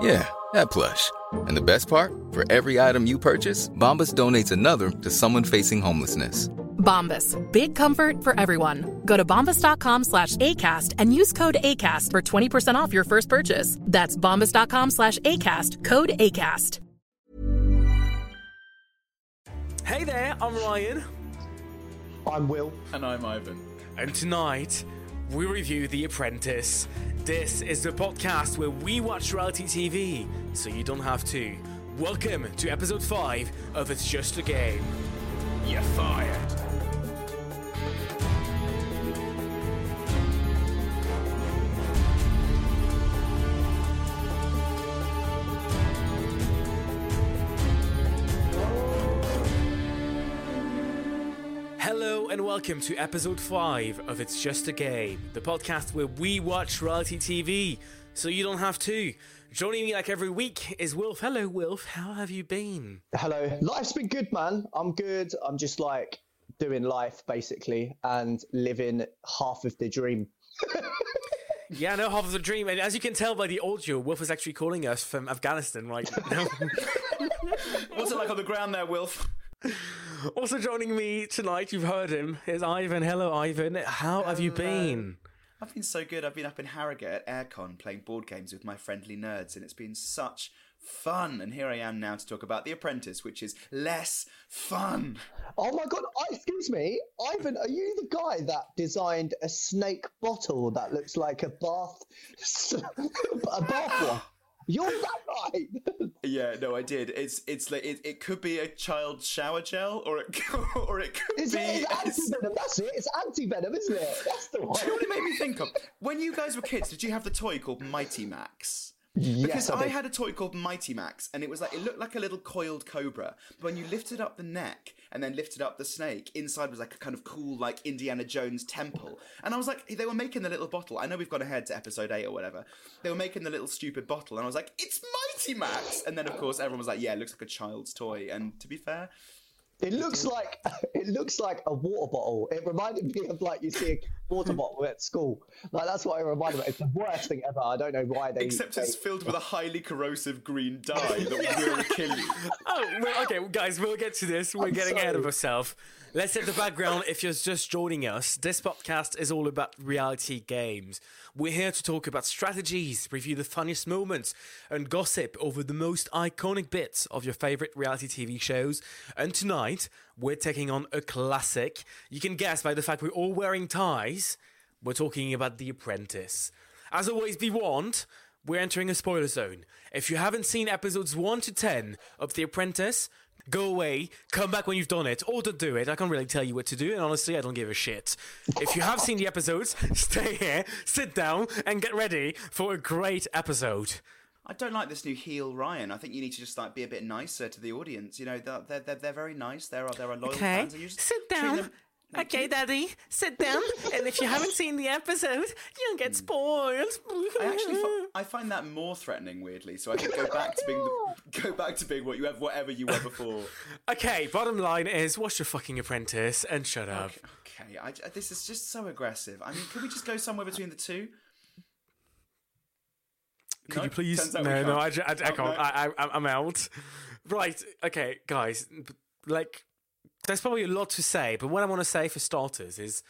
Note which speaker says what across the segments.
Speaker 1: Yeah, that plush. And the best part? For every item you purchase, Bombas donates another to someone facing homelessness.
Speaker 2: Bombas. Big comfort for everyone. Go to bombas.com slash ACAST and use code ACAST for 20% off your first purchase. That's bombas.com slash ACAST. Code ACAST.
Speaker 3: Hey there, I'm Rayan.
Speaker 4: I'm Wilf.
Speaker 5: And I'm Ivan.
Speaker 3: And tonight, we review The Apprentice. This is the podcast where we watch reality TV so you don't have to. Welcome to episode 5 of It's Just a Game. You're fired. Hello and welcome to episode 5 of It's Just a Game, the podcast where we watch reality TV so you don't have to. Joining me like every week is Wilf. Hello, Wilf. How have you been?
Speaker 4: Hello. Life's been good, man. I'm good. I'm just like doing life basically and living half of the dream.
Speaker 3: Yeah, no, half of the dream. And as you can tell by the audio, Wilf is actually calling us from Afghanistan right now.
Speaker 5: What's it like on the ground there, Wilf?
Speaker 3: also joining me tonight, you've heard him, is Ivan. Hello, Ivan. How have you been?
Speaker 5: I've been so good. I've been up in Harrogate at AireCon playing board games with my friendly nerds, and it's been such fun. And here I am now to talk about The Apprentice, which is less fun.
Speaker 4: Oh my god! I, excuse me, Ivan. Are you the guy that designed a snake bottle that looks like a bath, a bath one? You're that guy.
Speaker 5: Yeah, no, I did. It's it's like it, it could be a child shower gel, or it or it could
Speaker 4: Is
Speaker 5: be.
Speaker 4: it anti venom? That's it. It's anti venom, isn't it? That's the one.
Speaker 5: Do you know what it made me think of? When you guys were kids, did you have the toy called Mighty Max?
Speaker 4: Yes,
Speaker 5: Because
Speaker 4: I
Speaker 5: I had a toy called Mighty Max, and it was like it looked like a little coiled cobra. But when you lifted up the neck and then lifted up the snake, inside was like a kind of cool, like Indiana Jones temple. And I was like, they were making the little bottle. I know we've gone ahead to episode eight or whatever. They were making the little stupid bottle, and I was like, it's Mighty Max. And then of course everyone was like, yeah, it looks like a child's toy. And to be fair,
Speaker 4: It looks like it looks like a water bottle. It reminded me of like you see a water bottle at school. Like that's what it reminded me. It's the worst thing ever. I don't know why they.
Speaker 5: except
Speaker 4: they-
Speaker 5: it's filled with a highly corrosive green dye that will kill you.
Speaker 3: Oh, well, okay, well, guys, we'll get to this. We're
Speaker 4: I'm
Speaker 3: getting ahead of ourselves. Let's set the background if you're just joining us. This podcast is all about reality games. We're here to talk about strategies, review the funniest moments, and gossip over the most iconic bits of your favorite reality TV shows. And tonight, we're taking on a classic. You can guess by the fact we're all wearing ties. We're talking about The Apprentice. As always, be warned, we're entering a spoiler zone. If you haven't seen episodes 1 to 10 of The Apprentice, go away, come back when you've done it, or don't do it. I can't really tell you what to do, and honestly, I don't give a shit. If you have seen the episodes, stay here, sit down, and get ready for a great episode.
Speaker 5: I don't like this new heel Rayan. I think you need to just like be a bit nicer to the audience. You know, they're they're, they're, very nice. There are there are loyal
Speaker 3: Okay,
Speaker 5: fans. you just
Speaker 3: sit down. Okay,
Speaker 5: you.
Speaker 3: Daddy, sit down. and if you haven't seen the episode, you'll get hmm. spoiled.
Speaker 5: I actually fi- I find that more threatening, weirdly. So I think go back to being the, go back to being what you have, whatever you were before.
Speaker 3: Okay, bottom line is watch your fucking apprentice and shut up.
Speaker 5: Okay, I, this is just so aggressive. I mean, could we just go somewhere between the two?
Speaker 3: Could
Speaker 5: No,
Speaker 3: you please?
Speaker 5: out we
Speaker 3: No, no, I. I, I
Speaker 5: Oh,
Speaker 3: can't.
Speaker 5: no.
Speaker 3: I, I, I'm out. Right. Okay, guys. Like, there's probably a lot to say, but what I want to say for starters is,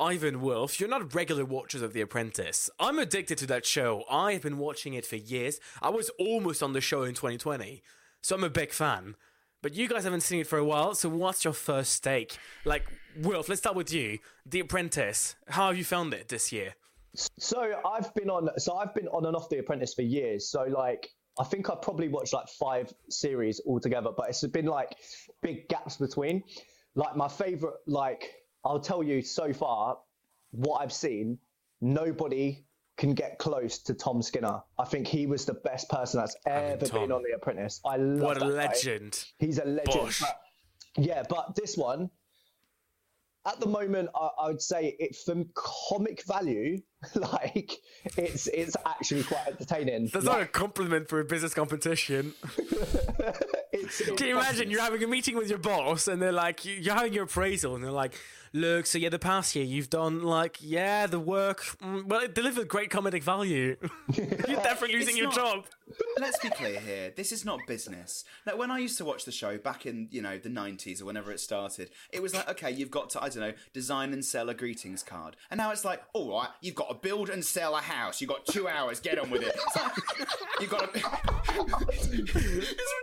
Speaker 3: Ivan Wilf, you're not regular watchers of The Apprentice. I'm addicted to that show. I've been watching it for years. I was almost on the show in 2020, so I'm a big fan. But you guys haven't seen it for a while, so what's your first take? Like, Wilf, let's start with you. The Apprentice. How have you found it this year?
Speaker 4: So I've been on. So I've been on and off The Apprentice for years. So like, I think I've probably watched like five series altogether, but it's been like big gaps between. Like my favorite, like I'll tell you so far, what I've seen, nobody can get close to Tom Skinner. I think he was the best person that's ever
Speaker 3: Tom.
Speaker 4: been on The Apprentice. I love
Speaker 3: What a
Speaker 4: that guy.
Speaker 3: legend.
Speaker 4: He's a legend. But, yeah, but this one, at the moment, I, I would say it from comic value, like it's it's actually quite entertaining.
Speaker 3: That's not a compliment for a business competition.
Speaker 4: It's,
Speaker 3: Can you imagine you're having a meeting with your boss and they're like, you're having your appraisal and they're like, look, so yeah, the past year you've done like, yeah, the work, mm, well, it delivered great comedic value. you're definitely losing
Speaker 5: It's
Speaker 3: your
Speaker 5: not-
Speaker 3: job.
Speaker 5: Let's be clear here. This is not business. Like when I used to watch the show back in, you know, the nineties or whenever it started, it was like, okay, you've got to, I don't know, design and sell a greetings card. And now it's like, all right, you've got to build and sell a house. You've got two hours, get on with it. It's like, you've got to It's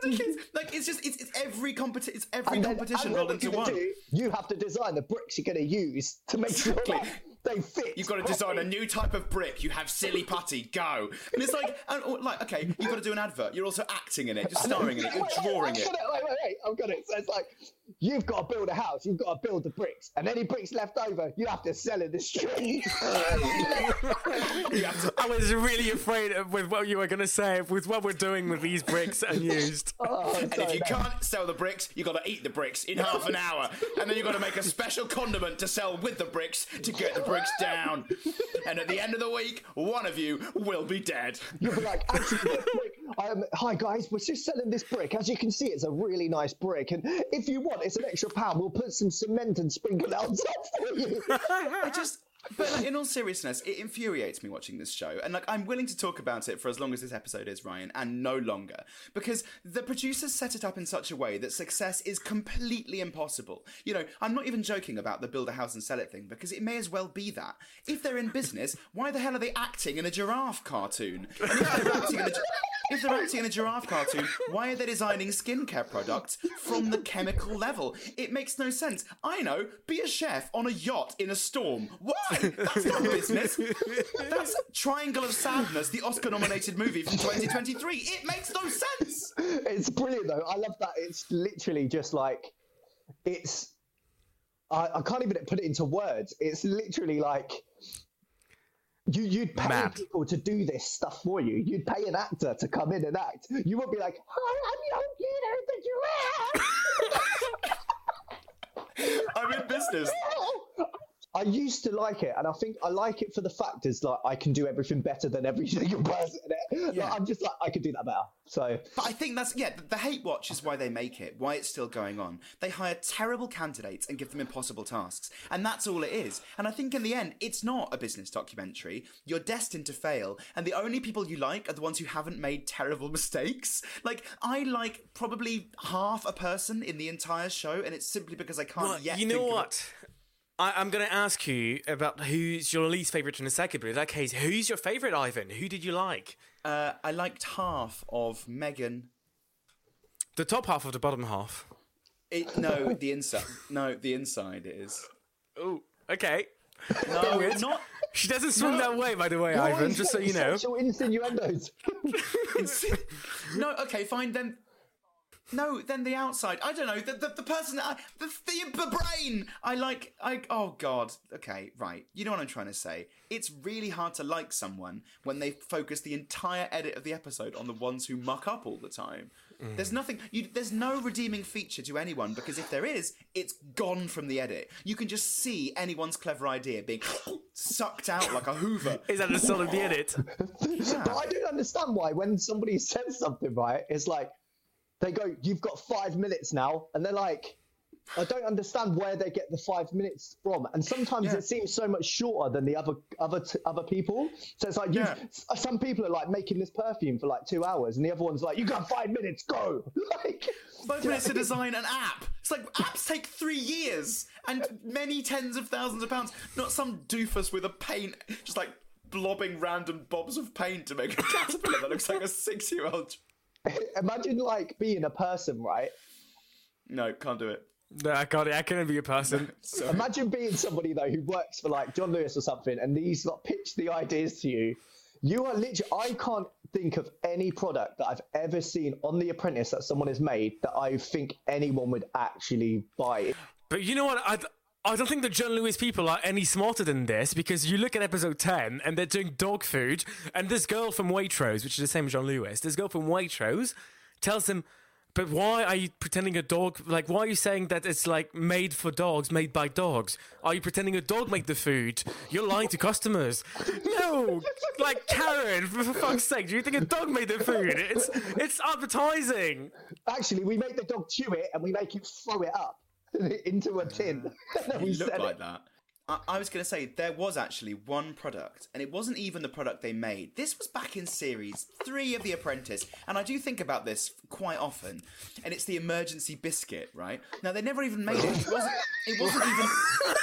Speaker 5: ridiculous. Like it's just it's, it's every competition it's every competition rolled into one.
Speaker 4: do, you have to design the bricks you're going to use to make sure that they fit.
Speaker 5: You've got to design a new type of brick. You have silly putty. Go. And it's like, and, oh, like, okay, you've got to do an advert. You're also acting in it, just starring in it. You're
Speaker 4: Wait,
Speaker 5: drawing it.
Speaker 4: got Wait, wait, wait. I've got it. So it's like you've got to build a house. You've got to build the bricks, and any bricks left over, you have to sell in the street.
Speaker 3: I was really afraid of with what you were going to say, with what we're doing with these bricks unused.
Speaker 4: Oh,
Speaker 5: And if you
Speaker 4: mate.
Speaker 5: can't sell the bricks, you've got to eat the bricks in half an hour. And then you've got to make a special condiment to sell with the bricks to get the bricks down. And at the end of the week, one of you will be dead.
Speaker 4: You'll be like, actually, this um, hi guys, we're just selling this brick. As you can see, it's a really nice brick, and if you want, it's an extra pound. We'll put some cement and sprinkle it on top for you.
Speaker 5: I just. But like, in all seriousness, it infuriates me watching this show, and like I'm willing to talk about it for as long as this episode is, Rayan, and no longer, because the producers set it up in such a way that success is completely impossible. You know, I'm not even joking about the build a house and sell it thing, because it may as well be that. If they're in business, why the hell are they acting in a giraffe cartoon? And if they're acting in a, if they're acting in a giraffe cartoon, why are they designing skincare products from the chemical level? It makes no sense. I know, be a chef on a yacht in a storm. Why? That's not business. That's Triangle of Sadness, the Oscar nominated movie from 2023. It makes no sense.
Speaker 4: it's brilliant though. I love that. It's literally just like it's. I, I can't even put it into words. It's literally like you, you'd pay
Speaker 3: Mad.
Speaker 4: people to do this stuff for you. You'd pay an actor to come in and act. You would be like, "Hi, I'm young Peter, the giraffe."
Speaker 5: I'm in business.
Speaker 4: I used to like it, and I think I like it for the fact is like I can do everything better than every single person. in it. Like, I'm just like I could do that better. So
Speaker 5: But I think that's yeah. The, the hate watch is why they make it. Why it's still going on. They hire terrible candidates and give them impossible tasks, and that's all it is. And I think in the end, it's not a business documentary. You're destined to fail, and the only people you like are the ones who haven't made terrible mistakes. Like I like probably half a person in the entire show, and it's simply because I can't
Speaker 3: Well,
Speaker 5: yet.
Speaker 3: you know
Speaker 5: think of
Speaker 3: what? I, I'm going to ask you about who's your least favourite in a second, but in that case, who's your favourite, Ivan? Who did you like?
Speaker 5: Uh, I liked half of Megan.
Speaker 3: The top half of the bottom half.
Speaker 5: It, no, the inside. No, the inside is.
Speaker 3: Oh, okay.
Speaker 5: No,
Speaker 3: Weird.
Speaker 5: not.
Speaker 3: She doesn't swing
Speaker 5: No.
Speaker 3: that way, by the way,
Speaker 4: You're
Speaker 3: Ivan, just so you know.
Speaker 4: Sexual insinuendos.
Speaker 5: no, okay, fine then. No, then the outside. I don't know. The the, the person. I, the, the the brain. I like. I oh god. Okay, right. You know what I'm trying to say. It's really hard to like someone when they focus the entire edit of the episode on the ones who muck up all the time. There's mm. nothing. You, there's no redeeming feature to anyone because if there is, it's gone from the edit. You can just see anyone's clever idea being sucked out like a Hoover.
Speaker 3: Is that the start of the edit?
Speaker 4: But I don't understand why when somebody says something right, it's like they go, "You've got five minutes now," and they're like, I don't understand where they get the five minutes from, and sometimes
Speaker 5: Yeah.
Speaker 4: it seems so much shorter than the other other t- other people. So it's like you
Speaker 5: Yeah.
Speaker 4: Uh, some people are like making this perfume for like two hours, and the other one's like, "You got five minutes, go!" like,
Speaker 5: Five minutes to design an app. It's like apps take three years and many tens of thousands of pounds. Not some doofus with a paint, just like blobbing random bobs of paint to make a caterpillar that looks like a six-year-old.
Speaker 4: imagine like being a person, right?
Speaker 5: No, can't do it.
Speaker 3: No, I can't. I couldn't be a person.
Speaker 5: Sorry.
Speaker 4: Imagine being somebody though who works for like John Lewis or something, and these like pitch the ideas to you. You are literally. I can't think of any product that I've ever seen on The Apprentice that someone has made that I think anyone would actually buy.
Speaker 3: But you know what? I, I don't think the John Lewis people are any smarter than this because you look at episode 10 and they're doing dog food, and this girl from Waitrose, which is the same as John Lewis, this girl from Waitrose tells him, but why are you pretending a dog? Like, why are you saying that it's like made for dogs, made by dogs? Are you pretending a dog made the food? You're lying to customers. No, like Karen, for fuck's sake, do you think a dog made the food? It's it's advertising.
Speaker 4: Actually, we make the dog chew it and we make it throw it up into a tin. and then we
Speaker 5: It looked like
Speaker 4: it.
Speaker 5: that. I, I was going to say there was actually one product, and it wasn't even the product they made. This was back in series three of The Apprentice, and I do think about this quite often. And it's the emergency biscuit, right? Now they never even made it. It wasn't. It wasn't even.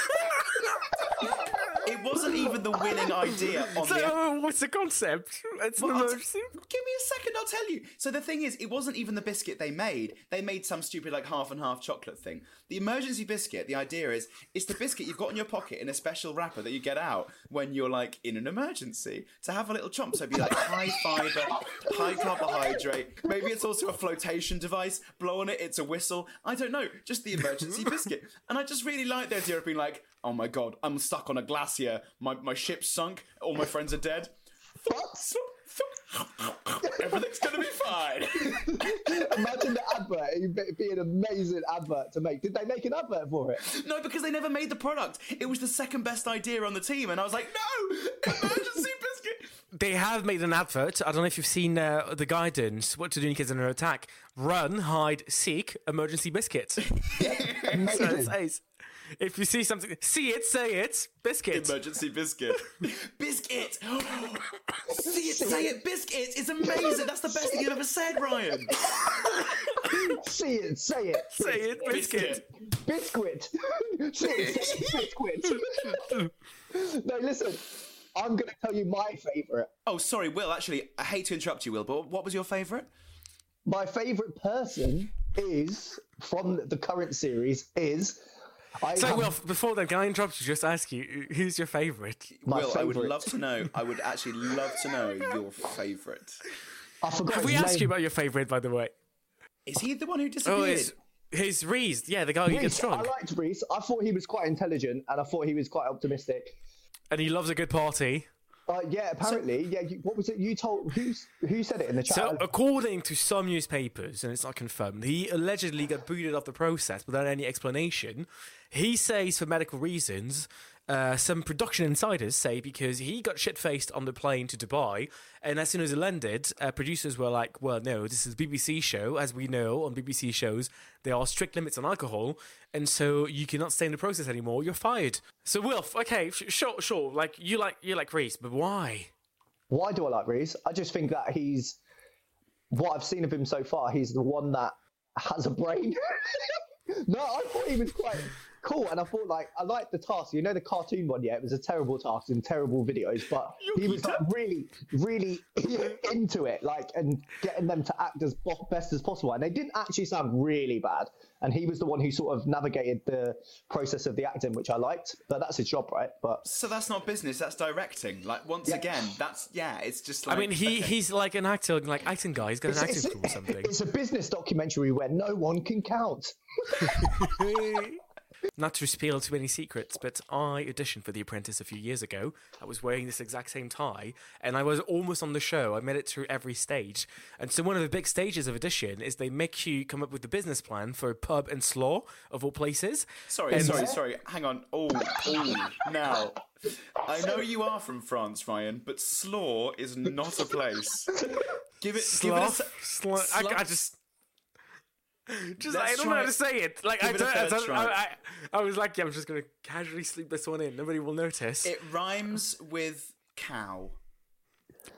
Speaker 5: It wasn't even the winning idea on
Speaker 3: So,
Speaker 5: the.
Speaker 3: uh, what's the concept? It's
Speaker 5: Well, I'll t- Give me a second, I'll tell you. So the thing is, it wasn't even the biscuit they made. They made some stupid like half and half chocolate thing. The emergency biscuit, the idea is, it's the biscuit you've got in your pocket in a special wrapper that you get out when you're like in an emergency to have a little chomp. So it'd be like high fiber, high carbohydrate. Maybe it's also a flotation device. Blow on it, it's a whistle. I don't know. Just the emergency biscuit. And I just really like the idea of being like, oh my god, I'm stuck on a glacier. My my ship's sunk. All my friends are dead. Everything's gonna be fine.
Speaker 4: Imagine the advert. It'd be- be an amazing advert to make. Did they make an advert for it?
Speaker 5: No, because they never made the product. It was the second best idea on the team, and I was like, no, emergency biscuit.
Speaker 3: They have made an advert. I don't know if you've seen uh, the guidance. What to do in case of an attack: run, hide, seek, emergency biscuit. so it
Speaker 4: Amazing.
Speaker 3: says, if you see something, see it, say it, biscuit.
Speaker 5: Emergency biscuit. biscuit. See it, say it, biscuit. It's amazing. That's the best thing you've ever said, Rayan.
Speaker 4: See it, say it.
Speaker 3: say it, biscuit.
Speaker 4: Biscuit. See it, say it, biscuit. no, listen. I'm going to tell you my favourite.
Speaker 5: Oh, sorry, Wilf. Actually, I hate to interrupt you, Wilf, but what was your favourite?
Speaker 4: My favourite person is from the current series is. I
Speaker 3: So,
Speaker 4: have-
Speaker 3: well, before then, can I interrupt you? Just ask you, who's your favourite?
Speaker 4: My
Speaker 5: Wilf, I would love to know. I would actually love to know your favourite.
Speaker 4: I forgot
Speaker 3: Have
Speaker 4: his
Speaker 3: we asked you about your favourite, by the way?
Speaker 5: Is he the one who
Speaker 3: Oh,
Speaker 5: disappeared?
Speaker 3: it's his Reece. Yeah, the guy who gets
Speaker 4: Reece, I liked Reece. I thought he was quite intelligent, and I thought he was quite optimistic.
Speaker 3: and he loves a good party.
Speaker 4: Uh, yeah, apparently, yeah. You, what was it you told? Who who said it in the chat?
Speaker 3: So, according to some newspapers, and it's not confirmed, he allegedly got booted off the process without any explanation. He says for medical reasons. Uh, some production insiders say because he got shit faced on the plane to Dubai, and as soon as it landed, uh, producers were like, "Well, no, this is a BBC show. As we know on BBC shows, there are strict limits on alcohol, and so you cannot stay in the process anymore. You're fired." So, Wilf, okay, sure, sure, like you like you like Reece, but why?
Speaker 4: Why do I like Reece? I just think that he's what I've seen of him so far. He's the one that has a brain. no, I thought he was quite cool, and I thought like I liked the task. You know, the cartoon one. Yeah, it was a terrible task and terrible videos, but he was like really, really into it, like and getting them to act as best as possible. And they didn't actually sound really bad. And he was the one who sort of navigated the process of the acting, which I liked. But that's his job, right? But
Speaker 5: So that's not business. That's directing. Like once
Speaker 4: Yeah.
Speaker 5: again, that's yeah. It's just like
Speaker 3: I mean, he
Speaker 5: okay.
Speaker 3: he's like an actor, like acting guy. He's got an acting school or something.
Speaker 4: it's a business documentary where no one can count.
Speaker 3: Not to spill too many secrets, but I auditioned for The Apprentice a few years ago. I was wearing this exact same tie, and I was almost on the show. I made it through every stage. And so, one of the big stages of audition is they make you come up with the business plan for a pub and slaw, of all places.
Speaker 5: Sorry,
Speaker 3: And-
Speaker 5: sorry, sorry. Hang on. Oh, oh. Now, I know you are from France, Rayan, but Slaw is not a place. Give it. Give it a se-
Speaker 3: Sla- I, I just. Just
Speaker 5: Let's
Speaker 3: I don't know how to say it. Like I don't. I, don't. I, I, I was like, yeah, I'm just gonna casually sleep this one in. Nobody will notice.
Speaker 5: It rhymes with cow.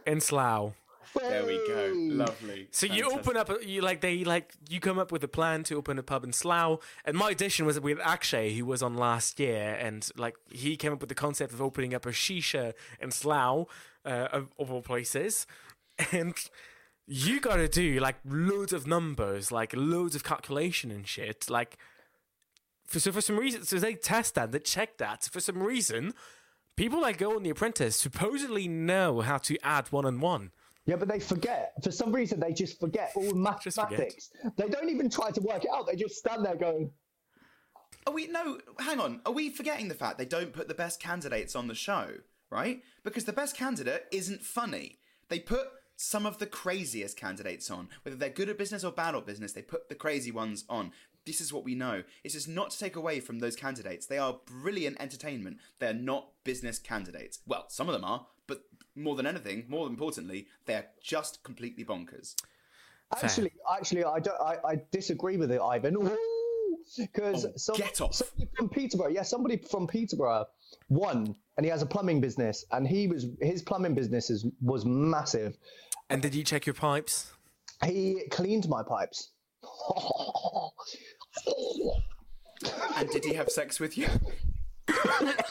Speaker 3: in Slough.
Speaker 5: There we go. Lovely.
Speaker 3: So you open up, you like they like you come up with a plan to open a pub in Slough, and my audition was with Akshay, who was on last year, and like he came up with the concept of opening up a shisha in Slough, uh, of, of all places, and you got to do like loads of numbers, like loads of calculation and shit, like. For, so for some reason, so they test that, they check that. For some reason, people that go on The Apprentice supposedly know how to add one and one.
Speaker 4: Yeah, but they forget. For some reason, they just forget all
Speaker 3: Just forget.
Speaker 4: mathematics. They don't even try to work it out. They just stand there going,
Speaker 5: Are we no? Hang on. Are we forgetting the fact they don't put the best candidates on the show, right? Because the best candidate isn't funny. They put some of the craziest candidates on, whether they're good at business or bad at business. They put the crazy ones on. This is what we know. It's just not to take away from those candidates. They are brilliant entertainment. They're not business candidates. Well, some of them are, but more than anything, more importantly, they're just completely bonkers.
Speaker 4: Actually, actually, I don't. I, I disagree with it, Ivan. Because
Speaker 5: Oh,
Speaker 4: some,
Speaker 5: get off.
Speaker 4: somebody from Peterborough, yeah, somebody from Peterborough won, and he has a plumbing business, and he was his plumbing business is, was massive.
Speaker 3: And did you check your pipes?
Speaker 4: He cleaned my pipes.
Speaker 5: And did he have sex with you?
Speaker 4: Direct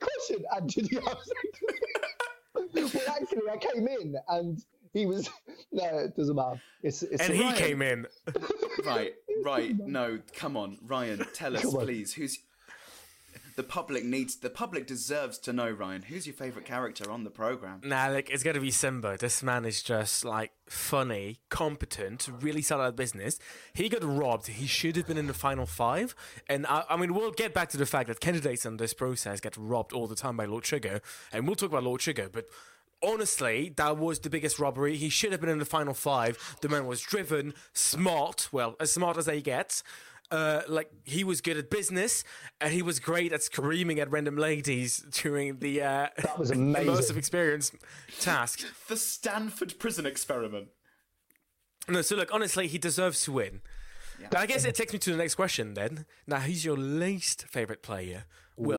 Speaker 4: question. And did he have sex well, actually, I came in and he was. No, it doesn't matter. It's, it's
Speaker 3: And he
Speaker 5: Rayan.
Speaker 3: came in.
Speaker 5: Right, right. No, come on, Rayan. Tell us, please. Who's the public needs? The public deserves to know, Rayan. Who's your favorite character on the program?
Speaker 3: Nah, like it's got to be Simba. This man is just like funny, competent, really solid at business. He got robbed. He should have been in the final five. And I, I mean, we'll get back to the fact that candidates in this process get robbed all the time by Lord Sugar, and we'll talk about Lord Sugar, but. Honestly, that was the biggest robbery. He should have been in the final five. The man was driven, smart, well, as smart as they get. Uh, like he was good at business, and he was great at screaming at random ladies during the uh,
Speaker 4: That was
Speaker 3: immersive experience task.
Speaker 5: The Stanford prison experiment.
Speaker 3: No, so look, honestly, he deserves to win. But I guess it takes me to the next question then. Now, who's your least favorite player? Wilf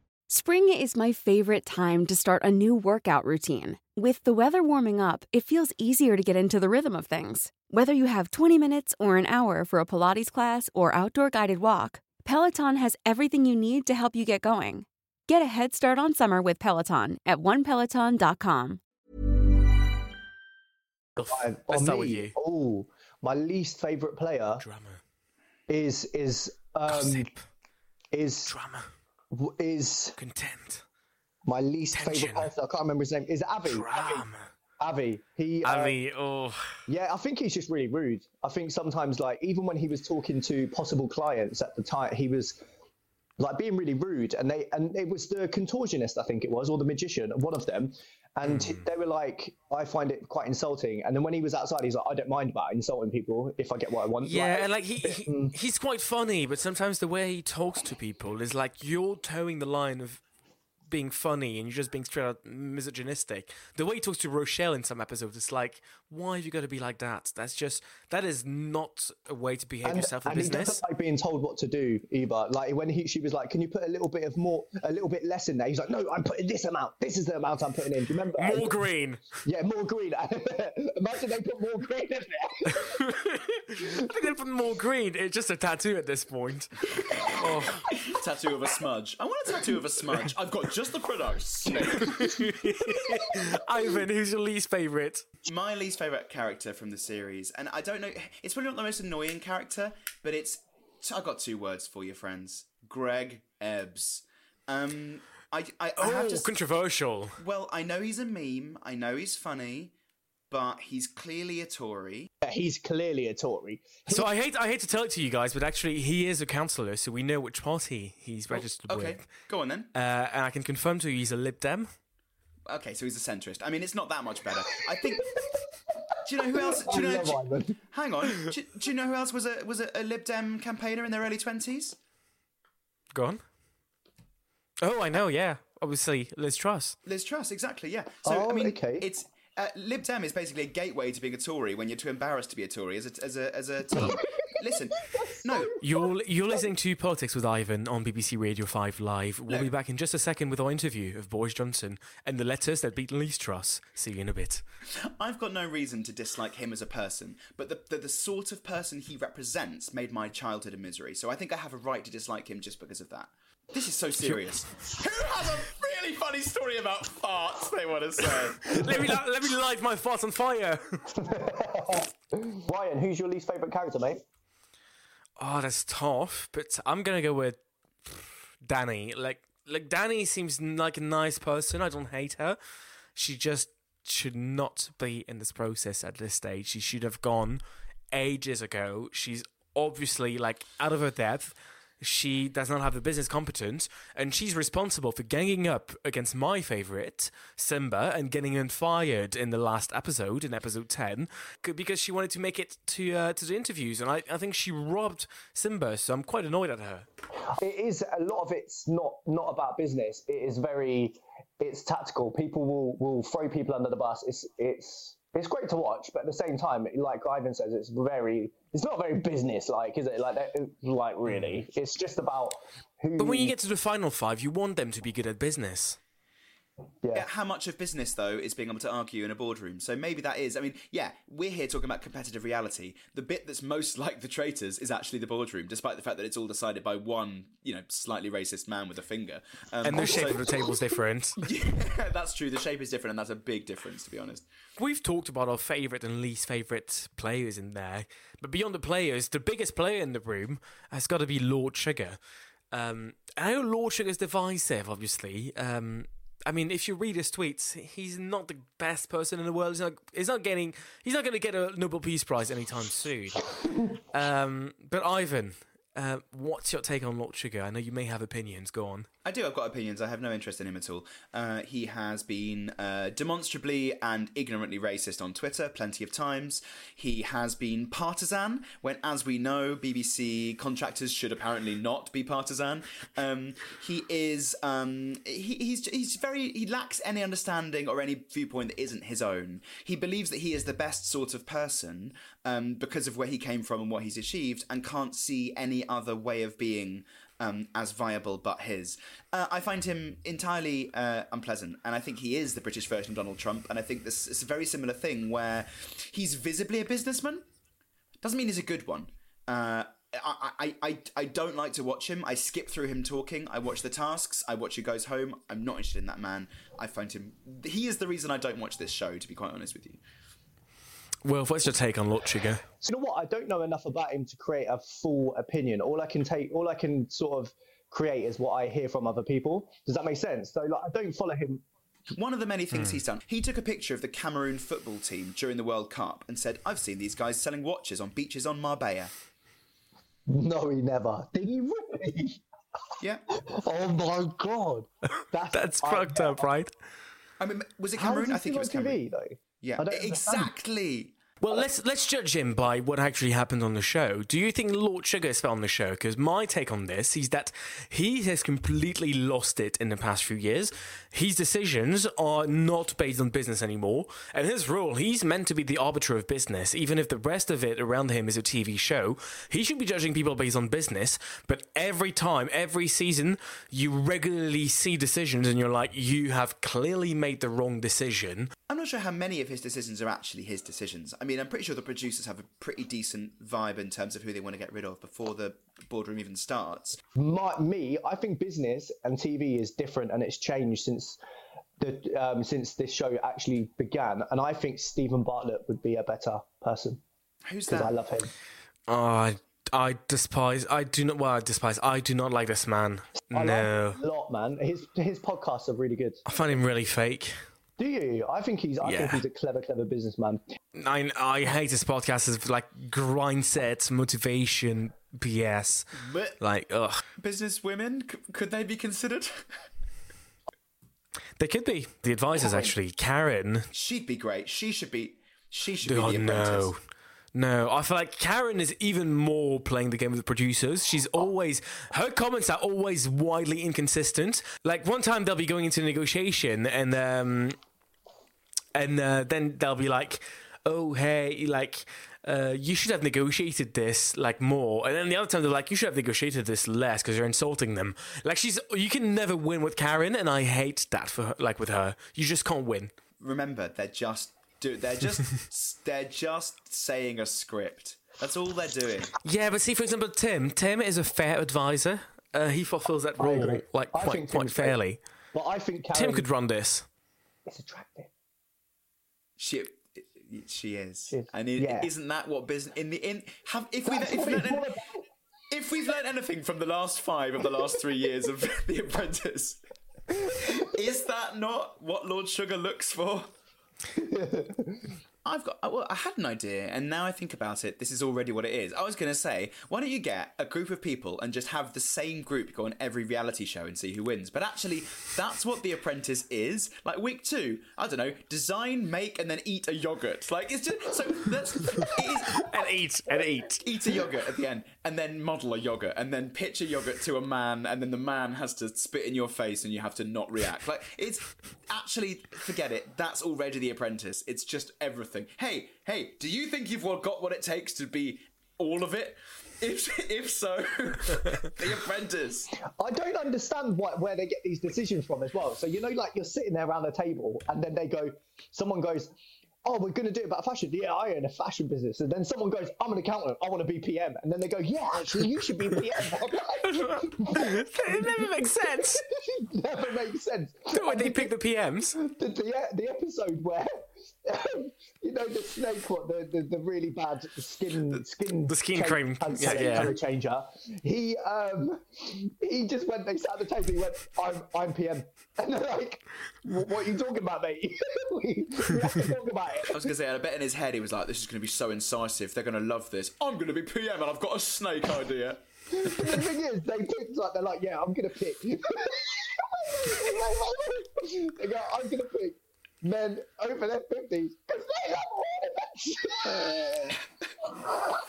Speaker 6: Spring is my favorite time to start a new workout routine. With the weather warming up, it feels easier to get into the rhythm of things. Whether you have 20 minutes or an hour for a Pilates class or outdoor guided walk, Peloton has everything you need to help you get going. Get a head start on summer with Peloton at onepeloton.com.
Speaker 4: Fine.
Speaker 3: let's
Speaker 4: On
Speaker 3: start with you.
Speaker 4: Oh, my least favorite player
Speaker 3: Drama.
Speaker 4: is is um
Speaker 3: Gossip.
Speaker 4: is
Speaker 3: Drama.
Speaker 4: Is
Speaker 3: Content.
Speaker 4: my least
Speaker 3: Tension.
Speaker 4: favorite person. I can't remember his name. Is Avi? Avi.
Speaker 3: Drama.
Speaker 4: Avi. He. uh,
Speaker 3: oh.
Speaker 4: Yeah, I think he's just really rude. I think sometimes, like, even when he was talking to possible clients at the time, he was like being really rude. And they and it was the contortionist, I think it was, or the magician, one of them. And
Speaker 3: Hmm.
Speaker 4: they were like, I find it quite insulting. And then when he was outside, he's like, I don't mind about insulting people if I get what I want.
Speaker 3: Yeah,
Speaker 4: Like,
Speaker 3: and like he, he he's quite funny, but sometimes the way he talks to people is like you're towing the line of being funny and you're just being straight out misogynistic. The way he talks to Rochelle in some episodes, it's like, why have you got to be like that? That's just that is not a way to behave
Speaker 4: and,
Speaker 3: yourself in
Speaker 4: and he
Speaker 3: business.
Speaker 4: doesn't like being told what to do either. Like when he, she was like, "Can you put a little bit of more, a little bit less in there?" He's like, "No, I'm putting this amount. This is the amount I'm putting in." Do you remember?
Speaker 3: More green.
Speaker 4: Yeah, more green. Imagine they put more green in there.
Speaker 3: I think they put more green. It's just a tattoo at this point. Oh,
Speaker 5: Tattoo of a smudge. I want a tattoo of a smudge. I've got just the product. Snake.
Speaker 3: Ivan, who's your least favorite?
Speaker 5: My least favorite character from the series, and I don't know, it's probably not the most annoying character, but it's. I've got two words for you, friends. Greg Ebbs. Um, I, I, I
Speaker 3: Oh,
Speaker 5: have to.
Speaker 3: controversial.
Speaker 5: Well, I know he's a meme. I know he's funny, but he's clearly a Tory.
Speaker 4: He's clearly a Tory.
Speaker 3: So I hate I hate to tell it to you guys, but actually he is a councillor, so we know which party he's registered with.
Speaker 5: Okay,
Speaker 3: with.
Speaker 5: go on then.
Speaker 3: Uh, and I can confirm to you he's a Lib Dem.
Speaker 5: Okay, so he's a centrist. I mean, it's not that much better. I think. Do you know who else? Do you know? Do, hang on. Do, do you know who else was a was a, a Lib Dem campaigner in their early twenties?
Speaker 3: Go on. Oh, I know. Yeah, obviously Liz Truss.
Speaker 5: Liz Truss, exactly. Yeah. So
Speaker 4: Oh,
Speaker 5: I mean,
Speaker 4: okay.
Speaker 5: it's uh, Lib Dem is basically a gateway to being a Tory when you're too embarrassed to be a Tory as a as a as a team. Listen, no,
Speaker 3: You're you're listening to Politics with Ivan on BBC Radio Five Live. We'll
Speaker 5: No.
Speaker 3: be back in just a second with our interview of Boris Johnson and the letters that beat Liz Truss. See you in a bit.
Speaker 5: I've got no reason to dislike him as a person, but the, the the sort of person he represents made my childhood a misery. So I think I have a right to dislike him just because of that. This is so serious. Who has a really funny story about farts they want to say?
Speaker 3: let me li- let me light my farts on fire.
Speaker 4: Rayan, who's your least favourite character, mate?
Speaker 3: Oh, that's tough, but I'm gonna go with Dani. Like, like Dani seems like a nice person. I don't hate her. She just should not be in this process at this stage. She should have gone ages ago. She's obviously like out of her depth. She does not have the business competence, and she's responsible for ganging up against my favorite, Simba, and getting him fired in the last episode, in episode 10, because she wanted to make it to uh, to the interviews. And I, I think she robbed Simba, so I'm quite annoyed at her.
Speaker 4: It is a lot of it's not not about business. It is very it's tactical. People will will throw people under the bus. It's it's it's great to watch, but at the same time, like Ivan says, it's very it's not very business like, is it? Like like really, mm. it's just about who.
Speaker 3: But when you get to the final five, you want them to be good at business.
Speaker 5: Yeah, How much of business, though, is being able to argue in a boardroom? So maybe that is. I mean, yeah, we're here talking about competitive reality. The bit that's most like the traitors is actually the boardroom, despite the fact that it's all decided by one, you know, slightly racist man with a finger. Um,
Speaker 3: And the shape
Speaker 5: so-
Speaker 3: of the table's different.
Speaker 5: yeah, that's true. The shape is different, and that's a big difference, to be honest.
Speaker 3: We've talked about our favourite and least favourite players in there, but beyond the players, the biggest player in the room has got to be Lord Sugar. Um, I know Lord Sugar's divisive, obviously. Um, I mean, if you read his tweets, he's not the best person in the world. He's not. He's not getting. He's not going to get a Nobel Peace Prize anytime soon. um, but Ivan, uh, what's your take on Sugar? I know you may have opinions. Go on.
Speaker 5: I do. I've got opinions. I have no interest in him at all. Uh, he has been uh, demonstrably and ignorantly racist on Twitter plenty of times. He has been partisan when, as we know, BBC contractors should apparently not be partisan. Um, he is. Um, he, he's he's very. He lacks any understanding or any viewpoint that isn't his own. He believes that he is the best sort of person um, because of where he came from and what he's achieved, and can't see any other way of being um, as viable but his. Uh, I find him entirely uh, unpleasant, and I think he is the British version of Donald Trump. And I think this is a very similar thing where he's visibly a businessman. Doesn't mean he's a good one. Uh, I, I, I, I don't like to watch him. I skip through him talking. I watch the tasks. I watch who goes home. I'm not interested in that man. I find him. He is the reason I don't watch this show, to be quite honest with you.
Speaker 3: Well, what's your take on Lord Sugar?
Speaker 4: So you know what? I don't know enough about him to create a full opinion. All I can take, all I can sort of create is what I hear from other people. Does that make sense? So like, I don't follow him.
Speaker 5: One of the many things
Speaker 4: Hmm.
Speaker 5: he's done, he took a picture of the Cameroon football team during the World Cup and said, I've seen these guys selling watches on beaches on Marbella.
Speaker 4: No, he never. Did he really?
Speaker 5: Yeah.
Speaker 4: oh my god. That's,
Speaker 3: That's fucked up, right?
Speaker 5: I mean, was it Cameroon? I think it was
Speaker 4: see
Speaker 5: Cameroon.
Speaker 4: TV, though?
Speaker 5: Yeah, exactly.
Speaker 3: Well, let's let's judge him by what actually happened on the show. Do you think Lord Sugar is on the show? Because my take on this is that he has completely lost it in the past few years. His decisions are not based on business anymore, and his role, he's meant to be the arbiter of business. Even if the rest of it around him is a TV show, he should be judging people based on business. But every time, every season, you regularly see decisions, and you're like, you have clearly made the wrong decision.
Speaker 5: I'm not sure how many of his decisions are actually his decisions. I mean, I'm pretty sure the producers have a pretty decent vibe in terms of who they want to get rid of before the boardroom even starts.
Speaker 4: My, me, I think business and TV is different, and it's changed since the um, since this show actually began. And I think Steven Bartlett would be a better person
Speaker 5: Who's
Speaker 4: because
Speaker 5: that?
Speaker 4: I love him.
Speaker 3: Oh, I, I despise. I do not. Well, I despise. I do not like this man.
Speaker 4: I
Speaker 3: no,
Speaker 4: like him a lot, man. His his podcasts are really good.
Speaker 3: I find him really fake.
Speaker 4: Do you? I think he's. I think he's a clever, clever businessman.
Speaker 3: I I hate this podcast. It's like grind sets, motivation, BS.
Speaker 5: But
Speaker 3: Like, ugh.
Speaker 5: business women, c- could they be considered?
Speaker 3: They could be the advisors actually. Karren.
Speaker 5: She'd be great. She should be. She should
Speaker 3: Oh
Speaker 5: be the apprentice.
Speaker 3: no. No, I feel like Karren is even more playing the game with the producers. She's always her comments are always widely inconsistent. Like one time they'll be going into a negotiation and um and uh, then they'll be like, "Oh hey, like uh, you should have negotiated this like more," and then the other time they're like, "You should have negotiated this less because you're insulting them." Like she's you can never win with Karren, and I hate that for her, like with her. You just can't win.
Speaker 5: Remember, they're just do. They're just. they're just saying a script. That's all they're doing.
Speaker 3: Yeah, but see, for example, Tim. Tim is a fair advisor. Uh, he fulfills that role like
Speaker 4: I
Speaker 3: quite quite
Speaker 4: Tim's great.
Speaker 3: fairly.
Speaker 4: But I think Karren
Speaker 3: Tim could run this.
Speaker 4: It's attractive.
Speaker 5: She. She is,
Speaker 4: She is,
Speaker 5: and it,
Speaker 4: yeah.
Speaker 5: isn't that what business in the in have if we
Speaker 4: That's
Speaker 5: if we
Speaker 4: it's
Speaker 5: learned,
Speaker 4: about.
Speaker 5: if we've learned anything from the last five of the last three years of The Apprentice, is that not what Lord Sugar looks for? I've got well, I had an idea, and now I think about it, this is already what it is. I was going to say, why don't you get a group of people and just have the same group go on every reality show and see who wins? But actually, that's what The Apprentice is. Like week two, I don't know, design, make, and then eat a yogurt. Like it's just so that's it is
Speaker 3: And eat and eat.
Speaker 5: eat a yogurt at the end and then model a yogurt and then pitch a yogurt to a man and then the man has to spit in your face and you have to not react like it's actually forget it that's already the apprentice it's just everything hey hey do you think you've got what it takes to be all of it if if so the apprentice
Speaker 4: I don't understand what, where they get these decisions from as well. So you know, like you're sitting there around the table, and then they go, someone goes, "Oh, we're going to do it about fashion." Yeah, I own a fashion business, and then someone goes, "I'm an accountant. I want to be PM," and then they go, "Yeah, actually, you should be PM."
Speaker 3: it never makes sense.
Speaker 4: never makes sense.
Speaker 3: When they pick the PMs.
Speaker 4: the, the, the episode where you know the snake what the, the, the really bad skin skin
Speaker 3: the skin
Speaker 4: change-
Speaker 3: cream,
Speaker 4: and
Speaker 3: yeah,
Speaker 4: skin
Speaker 3: yeah.
Speaker 4: colour changer he um he just went they sat at the table he went I'm I'm PM and they're like what are you talking about mate we, we have to talk about
Speaker 5: I was gonna say, I bet in his head he was like, "This is gonna be so incisive. They're gonna love this. I'm gonna be PM, and I've got a snake idea."
Speaker 4: the thing is they picked like they're like yeah I'm gonna pick they go I'm gonna pick men over their 50s because they have ornaments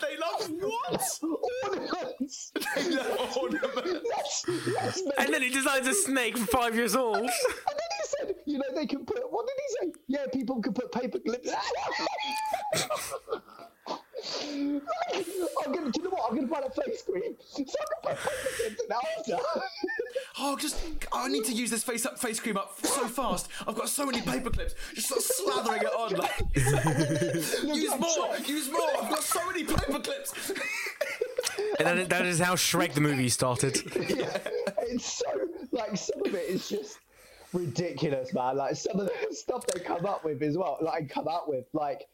Speaker 5: They love what?
Speaker 4: ornaments
Speaker 5: They love ornaments.
Speaker 4: Let's, let's
Speaker 3: And then he designs a snake for five years old.
Speaker 4: And then he said, you know, they can put, what did he say? Yeah, people can put paper clips. I'm gonna, do you know what? I'm gonna buy a face cream so I can put paper clips in after.
Speaker 5: Oh, just I need to use this face up face cream up so fast. I've got so many paper clips. Just sort of slathering it on. Like, use more, use more. I've got so many paper clips.
Speaker 3: And that, that is how Shrek the movie started.
Speaker 4: yeah, it's so like some of it is just ridiculous, man. Like some of the stuff they come up with as well, like come out with, like,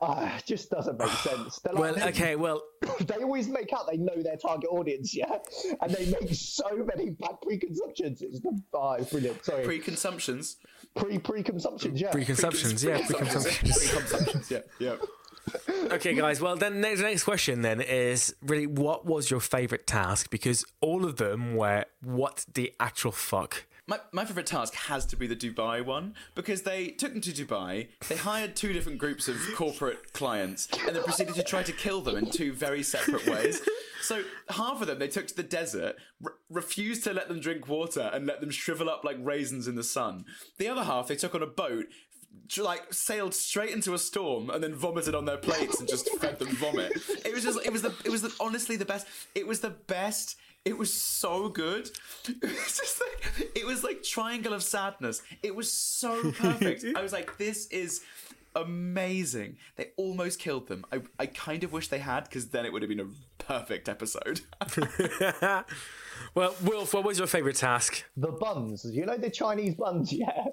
Speaker 4: ah, just doesn't make sense. Like,
Speaker 3: Well, okay, well,
Speaker 4: they always make out they know their target audience, yeah, and they make so many bad preconceptions. It's the oh, it's brilliant. Sorry,
Speaker 5: Pre-consumptions.
Speaker 4: pre preconceptions, yeah.
Speaker 3: preconceptions, yeah, preconceptions.
Speaker 5: Pre-consumptions. Yeah, yeah.
Speaker 3: Okay, guys. Well, then next, the next question then is really what was your favorite task? Because all of them were what the actual fuck.
Speaker 5: My, my favourite task has to be the Dubai one because they took them to Dubai, they hired two different groups of corporate clients, and then proceeded to try to kill them in two very separate ways. So half of them they took to the desert, refused to let them drink water, and let them shrivel up like raisins in the sun. The other half they took on a boat. Like sailed straight into a storm and then vomited on their plates and just fed them vomit. It was just, it was the, it was the, honestly the best. It was the best it was so good. It was just like it was like triangle of sadness. It was so perfect. I was like, this is amazing. They almost killed them. I, I kind of wish they had because then it would have been a perfect episode.
Speaker 3: well, Wilf, what was your favorite task?
Speaker 4: The buns, you know the Chinese buns, yeah.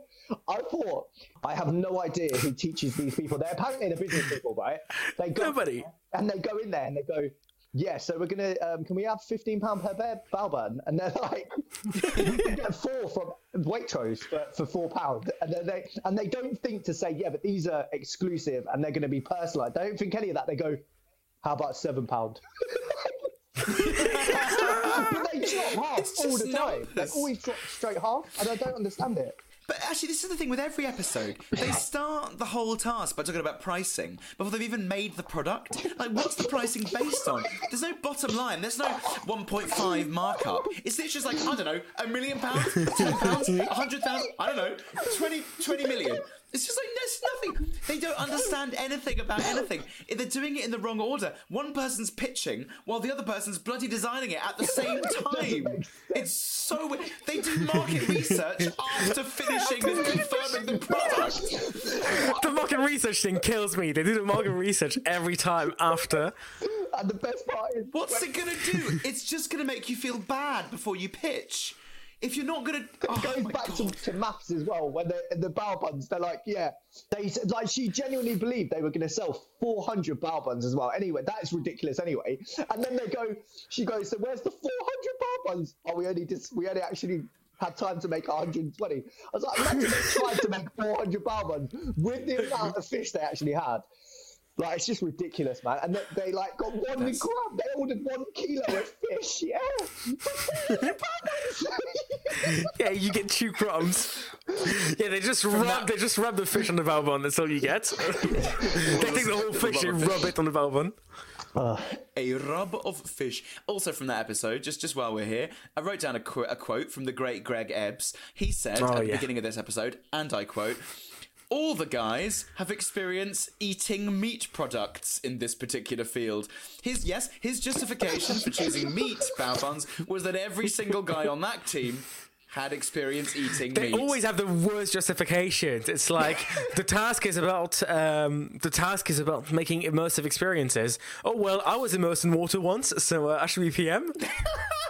Speaker 4: I thought I have no idea who teaches these people. They're apparently the business people, right? They go
Speaker 3: Nobody.
Speaker 4: and they go in there and they go, yeah, so we're gonna um, can we have fifteen pound per bear bow? And they're like, we can get four from Waitrose for, for four pound, and they and they don't think to say yeah, but these are exclusive and they're going to be personalised. They don't think any of that. They go, how about seven pound? but they drop half all the time. They
Speaker 5: numbers.
Speaker 4: always drop straight half, and I don't understand it.
Speaker 5: But actually, this is the thing with every episode. They start the whole task by talking about pricing before they've even made the product. Like, what's the pricing based on? There's no bottom line. There's no 1.5 markup. It's literally just like, I don't know, a million pounds, 10 pounds, 100,000, I don't know, 20, 20 million. It's just like, there's nothing. They don't understand anything about anything. They're doing it in the wrong order. One person's pitching while the other person's bloody designing it at the same time. It's so weird. They do market research after finishing and confirming the product.
Speaker 3: the market research thing kills me. They do the market research every time after.
Speaker 4: And the best part is,
Speaker 5: What's it gonna do? It's just gonna make you feel bad before you pitch. If you're not gonna, oh
Speaker 4: goes back to, to maths as well. When they the bao buns, they're like, yeah, they like she genuinely believed they were going to sell 400 bao buns as well. Anyway, that's ridiculous. Anyway, and then they go, she goes, so where's the 400 bao buns? Oh, we only just we only actually had time to make 120. I was like, imagine they tried to make 400 bao buns with the amount of fish they actually had. Like it's just ridiculous, man. And they, they like got one
Speaker 5: That's-
Speaker 4: grab. They ordered one kilo of fish. Yeah.
Speaker 3: Yeah, you get two crumbs. Yeah, they just rub. They just rub the fish on the valbon. That's all you get. they take the whole fish and rub it on the valbon.
Speaker 5: a rub of fish. Also from that episode, just just while we're here, I wrote down a, qu- a quote from the great Greg Ebbs. He said
Speaker 3: Oh,
Speaker 5: at the
Speaker 3: yeah.
Speaker 5: beginning of this episode, and I quote. All the guys have experience eating meat products in this particular field. His yes, his justification for choosing meat bao buns was that every single guy on that team had experience eating
Speaker 3: They
Speaker 5: meat.
Speaker 3: always have the worst justifications. It's like the task is about um, the task is about making immersive experiences. Oh well, I was immersed in water once, so uh, I should be PM.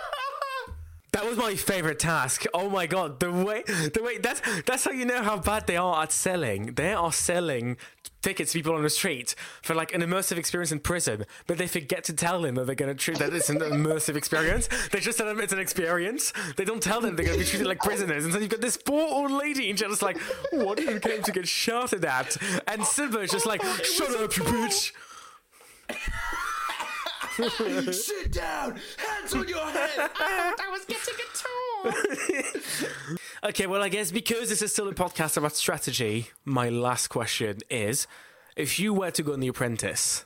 Speaker 3: Was my favorite task. Oh my god, the way the way that's that's how you know how bad they are at selling. They are selling tickets to people on the street for like an immersive experience in prison, but they forget to tell them that they're gonna treat that it's an immersive experience. They just tell them it's an experience. They don't tell them they're gonna be treated like prisoners. And so you've got this poor old lady and she's just like, What you came to get shouted at? And Silver is just like, Shut up, you bitch.
Speaker 5: Sit down, hands on your head. I, I was getting a tour.
Speaker 3: Okay, well, I guess because this is still a podcast about strategy, my last question is if you were to go on The Apprentice,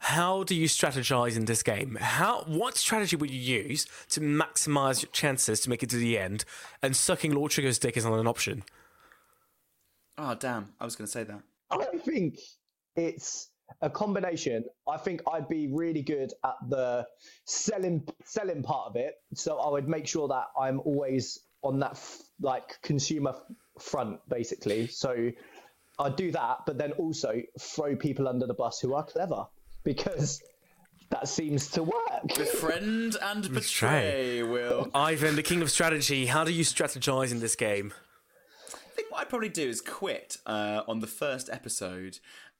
Speaker 3: how do you strategize in this game? How what strategy would you use to maximize your chances to make it to the end? And sucking Lord Trigger's dick is not an option.
Speaker 5: Oh damn! I was going to say that.
Speaker 4: I think it's a combination. I think I'd be really good at the selling selling part of it. So I would make sure that I'm always on that f- like consumer f- front, basically. So I'd do that, but then also throw people under the bus who are clever because that seems to work.
Speaker 5: Befriend and
Speaker 3: Betray.
Speaker 5: betray, Will.
Speaker 3: Ivan, the king of strategy, how do you strategize in this game?
Speaker 5: I think what I'd probably do is quit uh, on the first episode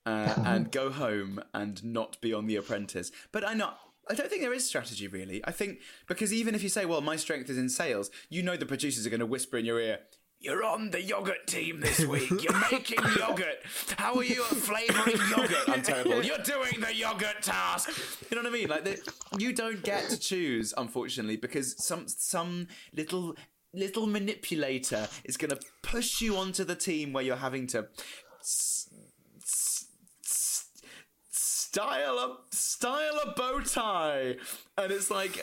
Speaker 5: uh, and go home and not be on The Apprentice. But I not. I don't think there is strategy really. I think because even if you say, "Well, my strength is in sales," you know the producers are going to whisper in your ear. You're on the yogurt team this week. You're making yogurt. How are you at flavouring yogurt? I'm terrible. You're doing the yogurt task. You know what I mean? Like the, you don't get to choose, unfortunately, because some some little little manipulator is going to push you onto the team where you're having to s- s- style a style a bow tie, and it's like.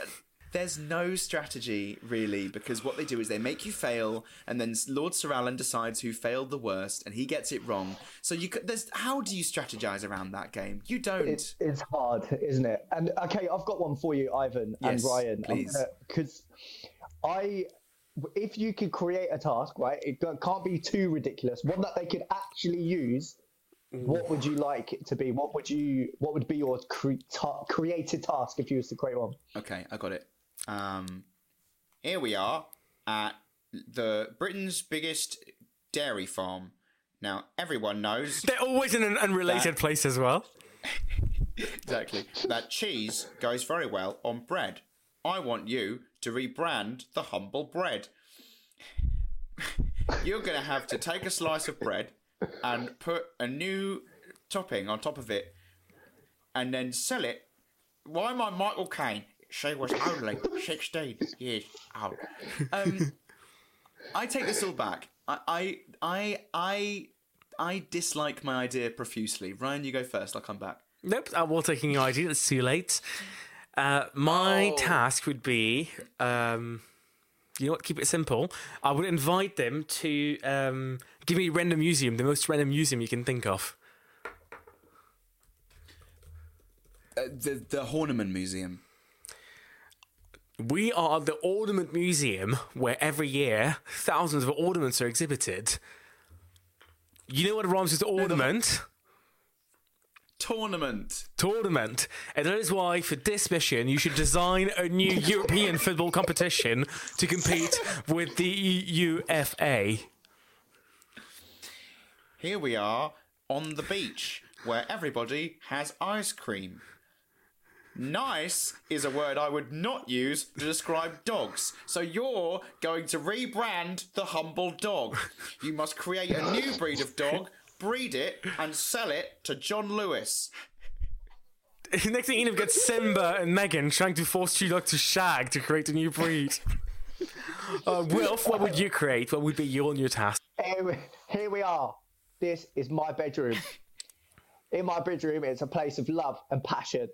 Speaker 5: There's no strategy really because what they do is they make you fail, and then Lord Sir Alan decides who failed the worst, and he gets it wrong. So you, c- there's how do you strategize around that game? You don't.
Speaker 4: It's, it's hard, isn't it? And okay, I've got one for you, Ivan and
Speaker 5: Yes,
Speaker 4: Rayan.
Speaker 5: please.
Speaker 4: Because I, if you could create a task, right, it can't be too ridiculous. One that they could actually use. What would you like it to be? What would you? What would be your cre- ta- created task if you was to create one?
Speaker 5: Okay, I got it. Um, here we are at the Britain's biggest dairy farm. Now everyone knows
Speaker 3: They're always in an unrelated
Speaker 5: That-
Speaker 3: place as well.
Speaker 5: exactly. That cheese goes very well on bread. I want you to rebrand the humble bread. You're going to have to take a slice of bread and put a new topping on top of it and then sell it. Why am I Michael Caine? She was only 16 years old. Um, I take this all back. I, I, I, I, dislike my idea profusely. Rayan, you go first. I'll come back.
Speaker 3: Nope, I'm all taking your idea. It's too late. Uh, my
Speaker 5: Oh.
Speaker 3: task would be, um, you know what? Keep it simple. I would invite them to um, give me a random museum, the most random museum you can think of.
Speaker 5: Uh, the the Horniman Museum.
Speaker 3: We are the Ornament Museum, where every year thousands of ornaments are exhibited. You know what rhymes with ornament?
Speaker 5: Tournament.
Speaker 3: Tournament. And that is why, for this mission, you should design a new European football competition to compete with the UEFA.
Speaker 5: Here we are on the beach where everybody has ice cream. Nice is a word I would not use to describe dogs. So you're going to rebrand the humble dog. You must create a new breed of dog, breed it, and sell it to John Lewis.
Speaker 3: Next thing you know, we've got Simba and Megan trying to force Tudor to shag to create a new breed. Uh, Wilf, what would you create? What would be your new task?
Speaker 4: Here, we- here we are. This is my bedroom. In my bedroom, it's a place of love and passion.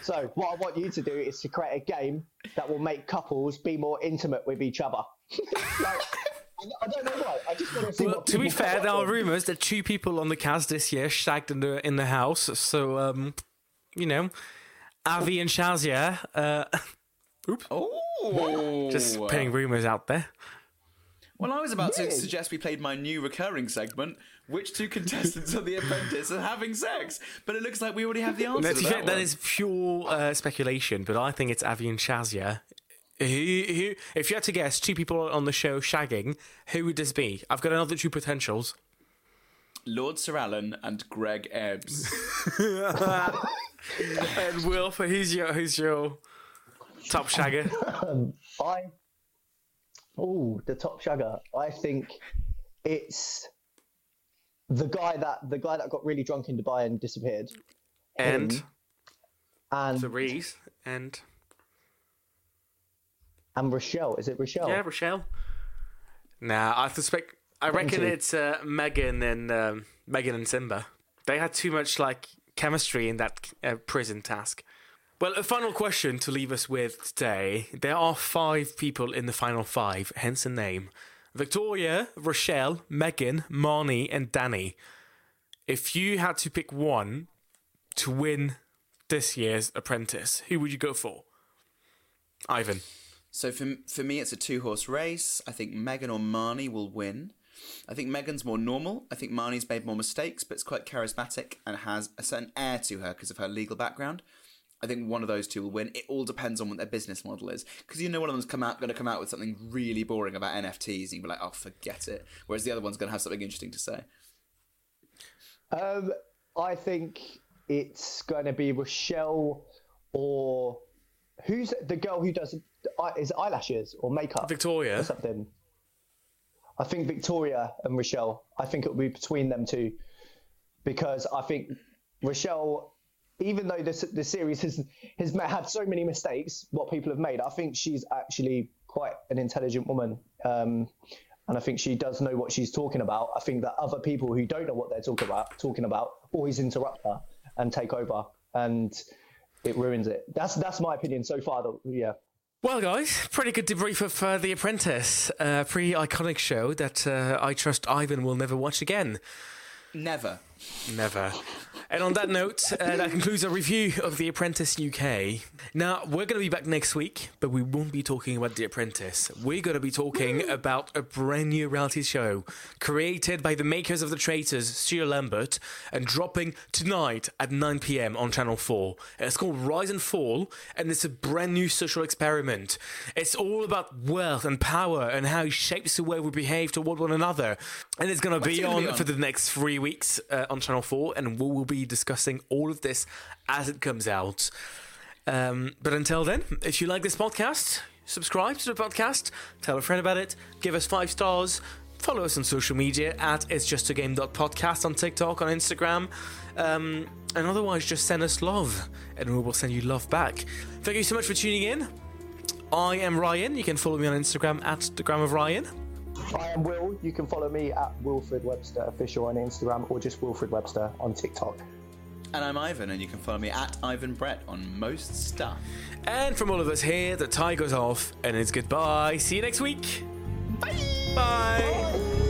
Speaker 4: So, what I want you to do is to create a game that will make couples be more intimate with each other. like, I don't know why. I just want to see.
Speaker 3: Well, to be fair, there are rumours that two people on the cast this year shagged in the in the house. So, um, you know, Avi and Shazia. Uh, oops.
Speaker 5: Oh,
Speaker 3: Just putting rumours out there.
Speaker 5: Well, I was about to suggest we played my new recurring segment, which two contestants on The Apprentice are having sex, but it looks like we already have the answer.
Speaker 3: No,
Speaker 5: to
Speaker 3: to
Speaker 5: that
Speaker 3: fair, that
Speaker 5: one.
Speaker 3: is pure uh, speculation, but I think it's Avi and Shazia. Who, who, if you had to guess two people on the show shagging, who would this be? I've got another two potentials.
Speaker 5: Lord Sir Alan and Greg Ebbs.
Speaker 3: and Will, for who's your who's your top shagger?
Speaker 4: Um, I. Oh, the top shagger. I think it's the guy that the guy that got really drunk in Dubai and disappeared.
Speaker 3: and
Speaker 4: Him and
Speaker 3: Therese and
Speaker 4: and Rochelle. Is it Rochelle?
Speaker 3: yeah, Rochelle. Nah, I suspect. I reckon it's uh, Megan and um, Megan and Simba. They had too much like chemistry in that uh, prison task. Well, a final question to leave us with today. There are five people in the final five, hence the name: Victoria, Rochelle, Megan, Marnie, and Dani. If you had to pick one to win this year's Apprentice, who would you go for? Ivan.
Speaker 5: So for for me, it's a two horse race. I think Megan or Marnie will win. I think Megan's more normal. I think Marnie's made more mistakes, but it's quite charismatic and has a certain air to her because of her legal background. I think one of those two will win. It all depends on what their business model is, because you know one of them's come out going to come out with something really boring about NFTs, and you'll be like, "Oh, forget it." Whereas the other one's going to have something interesting to say.
Speaker 4: Um, I think it's going to be Rochelle or who's the girl who does is it eyelashes or makeup
Speaker 3: Victoria.
Speaker 4: or something. I think Victoria and Rochelle. I think it will be between them two because I think Rochelle, even though this the series has has had so many mistakes, what people have made, I think she's actually quite an intelligent woman. Um, and I think she does know what she's talking about. I think that other people who don't know what they're talking about, talking about, always interrupt her and take over, and it ruins it. That's that's my opinion so far. That, yeah.
Speaker 3: Well, guys, pretty good debrief of uh, The Apprentice, a pretty iconic show that uh, I trust Ivan will never watch again.
Speaker 5: Never.
Speaker 3: Never. And on that note, uh, that concludes our review of The Apprentice UK. Now, we're going to be back next week, but we won't be talking about The Apprentice. We're going to be talking about a brand new reality show created by the makers of The Traitors, Studio Lambert, and dropping tonight at 9 pm on Channel 4. It's called Rise and Fall, and it's a brand new social experiment. It's all about wealth and power and how it shapes the way we behave toward one another. And it's going to be on
Speaker 5: be on?
Speaker 3: for the next three weeks uh, on Channel 4, and we will be discussing all of this as it comes out. Um, but until then, if you like this podcast, subscribe to the podcast, tell a friend about it, give us five stars, follow us on social media at it's just a game podcast on TikTok, on Instagram, um, and otherwise just send us love, and we will send you love back. Thank you so much for tuning in. I am Rayan. You can follow me on Instagram at the Gram of Rayan.
Speaker 4: I am Wilf. You can follow me at Wilfred Webster official on Instagram or just Wilfred Webster on TikTok.
Speaker 5: And I'm Ivan, and you can follow me at Ivan Brett on most stuff.
Speaker 3: And from all of us here, the tie goes off, and it's goodbye. See you next week. Bye. Bye.